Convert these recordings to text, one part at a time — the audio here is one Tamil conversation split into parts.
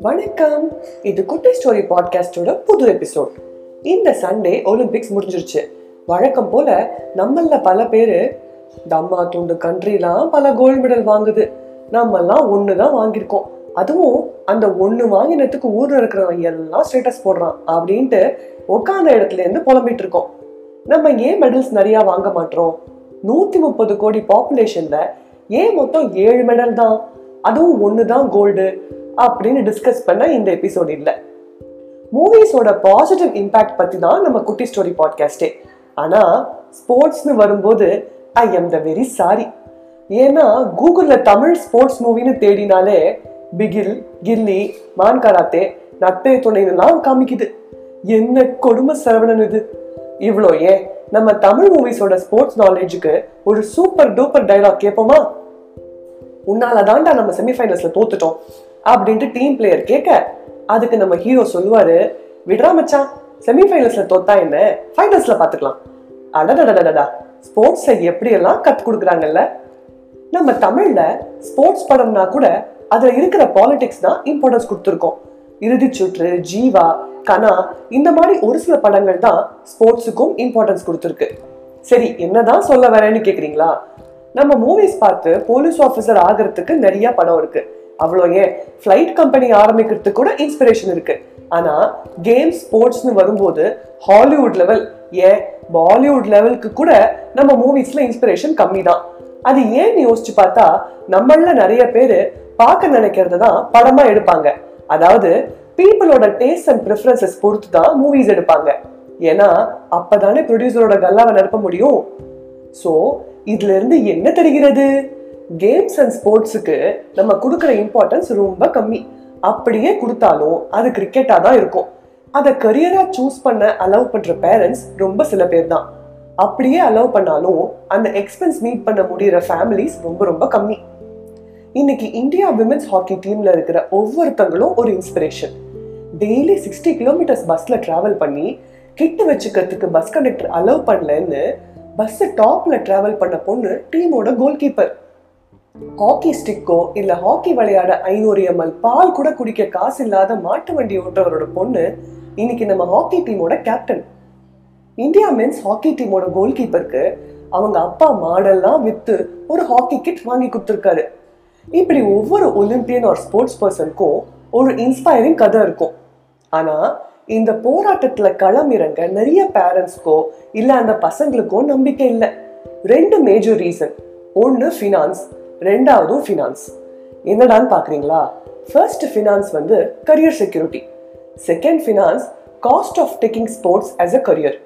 வணக்கம். இது குட்டை ஸ்டோரி பாட்காஸ்டோட புது எபிசோட். இந்த சண்டே ஒலிம்பிக்ஸ் முடிஞ்சிருச்சு. வழக்கம் போல நம்மள பல பேரு தம்மா துண்டு கண்ட்ரிலாம் பல கோல்டு மெடல் வாங்குது. நம்மெல்லாம் ஒன்று தான் வாங்கியிருக்கோம். அதுவும் அந்த ஒன்று வாங்கினதுக்கு ஊரில் இருக்கிறவங்க எல்லாம் ஸ்டேட்டஸ் போடுறான் அப்படின்ட்டு உட்காந்த இடத்துல இருந்து புலம்பிட்டு இருக்கோம் நம்ம ஏன் மெடல்ஸ் நிறையா வாங்க மாட்டோம்? நூற்றி முப்பது கோடி பாப்புலேஷன்ல ஏன் மொத்தம் ஏழு மெடல் தான்? அதுவும் ஒன்று தான் கோல்டு அப்படின்னு டிஸ்கஸ் பண்ண இந்த எபிசோட் இல்லை. மூவிஸோட பாசிட்டிவ் இம்பேக்ட் பற்றி தான் நம்ம குட்டி ஸ்டோரி பாட்காஸ்டே ஆனால் ஸ்போர்ட்ஸ்னு வரும்போது I am the very sorry ஏன்னா கூகுளில் தமிழ் ஸ்போர்ட்ஸ் மூவின்னு தேடினாலே பிகில் கில்லி மான் கராத்தே நட்பே துணைலாம் காமிக்குது. என்ன கொடுமை சரவணன் இது? இவ்வளோ ஏன் நம்ம தமிழ் மூவிஸோட ஸ்போர்ட்ஸ் நாலேஜுக்கு ஒரு சூப்பர் டூப்பர் டைலாக் கேட்போமா? உன்னால தாண்டா நம்ம செமிஃபைனல்ஸ்ல தோத்துட்டோம் அப்படின்ட்டு டீம் பிளேயர் கேட்க அதுக்கு நம்ம ஹீரோ சொல்லுவாரு விடுறா மச்சான் செமிஃபைனல்ஸ்ல தோத்தா என்ன? ஃபைனல்ஸ்ல பாத்துக்கலாம். அடடடடடா ஸ்போர்ட்ஸை எப்படியெல்லாம் கத்து கொடுக்குறாங்கல்ல? நம்ம தமிழ்ல ஸ்போர்ட்ஸ் படம்னா கூட அதுல இருக்கிற பாலிடிக்ஸ் தான் இம்பார்ட்டன்ஸ் கொடுத்துருக்கோம். இறுதி சுற்று ஜீவா கனா இந்த மாதிரி ஒரு சில படங்கள் தான் ஸ்போர்ட்ஸுக்கும் இம்பார்ட்டன்ஸ் கொடுத்துருக்கு. சரி என்னதான் சொல்ல வரேன்னு கேக்குறீங்களா? நம்ம மூவிஸ் பார்த்து போலீஸ் ஆஃபீஸர் ஆகிறதுக்கு நிறைய படம் இருக்கு. அவ்வளோ ஏன்? ஃப்ளைட் கம்பெனி ஆரம்பிக்கிறதுக்கு கூட இன்ஸ்பிரேஷன் இருக்கு. ஆனா கேம்ஸ் ஸ்போர்ட்ஸ்னு வரும்போது ஹாலிவுட் லெவல் ஏன்? பாலிவுட் லெவலுக்கு கூட நம்ம மூவிஸ்ல இன்ஸ்பிரேஷன் கம்மி தான். அது ஏன் யோசிச்சு பார்த்தா நம்மள நிறைய பேரு பார்க்க நினைக்கிறது தான் படமா எடுப்பாங்க. அதாவது பீப்புளோட டேஸ்ட் அண்ட் ப்ரிஃபரன்சஸ் பொறுத்து தான் மூவிஸ் எடுப்பாங்க. ஏன்னா அப்பதானே ப்ரொடியூசரோட கல்லாவை நிரப்ப முடியும். ஸோ இதுல இருந்து என்ன தெரிகிறது? கேம்ஸ் அண்ட் ஸ்போர்ட்ஸுக்கு நம்ம கொடுக்குற இம்பார்ட்டன்ஸ் ரொம்ப கம்மி. அப்படியே கொடுத்தாலும் அது கிரிக்கெட்டாக தான் இருக்கும். அதை கரியராக சூஸ் பண்ண அலோவ் பண்ணுற பேரண்ட்ஸ் ரொம்ப சில பேர் தான். அப்படியே அலோவ் பண்ணாலும் அந்த எக்ஸ்பென்ஸ் மீட் பண்ண முடிகிற ஃபேமிலிஸ் ரொம்ப ரொம்ப கம்மி. இன்னைக்கு இந்தியா விமென்ஸ் ஹாக்கி டீம்ல இருக்கிற ஒவ்வொருத்தங்களும் ஒரு இன்ஸ்பிரேஷன் டெய்லி சிக்ஸ்டி கிலோமீட்டர்ஸ் பஸ்ஸில் ட்ராவல் பண்ணி கிட்ட வச்சுக்கிறதுக்கு பஸ் கண்டக்டர் அலோவ் பண்ணலன்னு பஸ்ஸை டாப்பில் ட்ராவல் பண்ண பொண்ணு டீமோட கோல் கீப்பர் ஹாக்கி ஸ்டிக்கோ இல்லை ஹாக்கி விளையாட ஐநூறு எம்எல் பால் கூட குடிக்க காசு இல்லாத மாட்டு வண்டி ஓட்டுறவரோட பொண்ணு இன்னைக்கு நம்ம ஹாக்கி டீமோட கேப்டன் இந்தியா மென்ஸ் ஹாக்கி டீமோட கோல் கீப்பருக்கு அவங்க அப்பா மாடெல்லாம் விற்று ஒரு ஹாக்கி கிட் வாங்கி கொடுத்துருக்காரு. இப்படி ஒவ்வொரு ஒலிம்பியன் ஒரு ஸ்போர்ட்ஸ் பர்சனுக்கும் ஒரு இன்ஸ்பைரிங் கதை இருக்கும். ஆனா இந்த போராட்டத்தில் களம் இறங்க நிறைய பேரண்ட்ஸ்க்கோ இல்லை அந்த பசங்களுக்கோ நம்பிக்கை இல்லை. ரெண்டு மேஜர் ரீசன் ஒன்று ஃபினான்ஸ் ரெண்டாவதும் ஃபினான்ஸ் என்னடான்னு பாக்குறீங்களா? ஃபர்ஸ்ட் ஃபினான்ஸ் வந்து career security second finance cost of taking sports as a career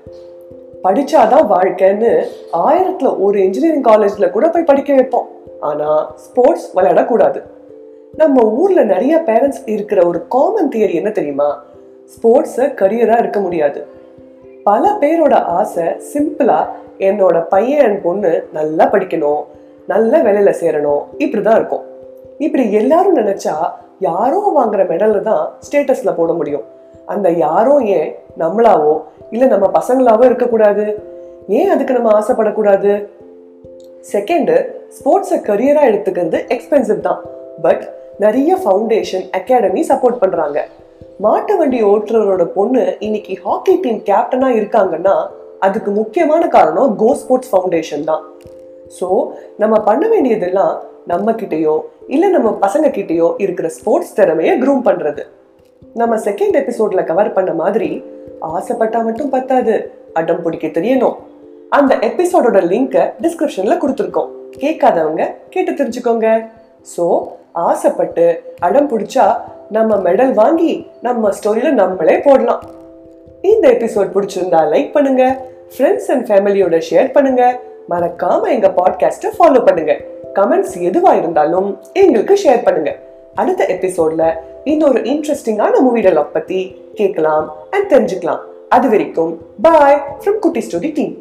படிச்சாதான் வாழ்க்கைன்னு ஆயிரத்துல ஒரு இன்ஜினியரிங் காலேஜ்ல கூட போய் படிக்க வைப்போம். ஆனால் ஸ்போர்ட்ஸ் விளையாடக்கூடாது. நம்ம ஊர்ல நிறைய பேரண்ட்ஸ் இருக்கிற ஒரு காமன் தியரி என்ன தெரியுமா? ஸ்போர்ட்ஸை கரியராக இருக்க முடியாது. பல பேரோட ஆசை சிம்பிளாக என்னோட பையன் என் பொண்ணு நல்லா படிக்கணும் நல்ல வேலையில் சேரணும் இப்படி தான் இருக்கும். இப்படி எல்லாரும் நினச்சா யாரோ வாங்குற மெடலில் தான் ஸ்டேட்டஸில் போட முடியும். அந்த யாரோ ஏன் நம்மளாவோ இல்லை நம்ம பசங்களாவோ இருக்கக்கூடாது? ஏன் அதுக்கு நம்ம ஆசைப்படக்கூடாது? செகண்டு ஸ்போர்ட்ஸை கரியராக எடுத்துக்கிறது எக்ஸ்பென்சிவ் தான். பட் நிறைய ஃபவுண்டேஷன் அகாடமி சப்போர்ட் பண்ணுறாங்க மாட்டு வண்டி ஓட்டுறவரோட பொண்ணு இன்னைக்கு ஹாக்கி டீம் கேப்டனா இருக்காங்கன்னா அதுக்கு முக்கியமான காரணம் கோ ஸ்போர்ட்ஸ் ஃபவுண்டேஷன் தான். ஸோ நம்ம பண்ண வேண்டியதெல்லாம் நம்ம கிட்டேயோ இல்லை நம்ம பசங்க கிட்டேயோ இருக்கிற ஸ்போர்ட்ஸ் திறமையை க்ரூம் பண்ணுறது நம்ம செகண்ட் எபிசோட்ல கவர் பண்ண மாதிரி ஆசைப்பட்டா மட்டும் பத்தாது அடம் பிடிக்க தெரியணும். அந்த எபிசோடோட லிங்கை டிஸ்கிரிப்ஷன்ல கொடுத்துருக்கோம். கேட்காதவங்க கேட்டு தெரிஞ்சுக்கோங்க. ஸோ ஆசைப்பட்டு அடம் பிடிச்சா நம்ம மெடல் வாங்கி நம்ம ஸ்டோரியில் நம்மளே போடலாம். இந்த எபிசோட் பிடிச்சிருந்தா லைக் பண்ணுங்க. ஃப்ரெண்ட்ஸ் அண்ட் ஃபேமிலியோட ஷேர் பண்ணுங்க. மறக்காம எங்க பாட்காஸ்ட்டை ஃபாலோ பண்ணுங்க. கமெண்ட்ஸ் எதுவா இருந்தாலும் எங்களுக்கு ஷேர் பண்ணுங்க. அடுத்த எபிசோட்ல இன்னொரு இன்ட்ரெஸ்டிங்கான மூவி டெலாக் பத்தி கேட்கலாம் அண்ட் தெரிஞ்சுக்கலாம். அது வரைக்கும் bye from Kutti story team.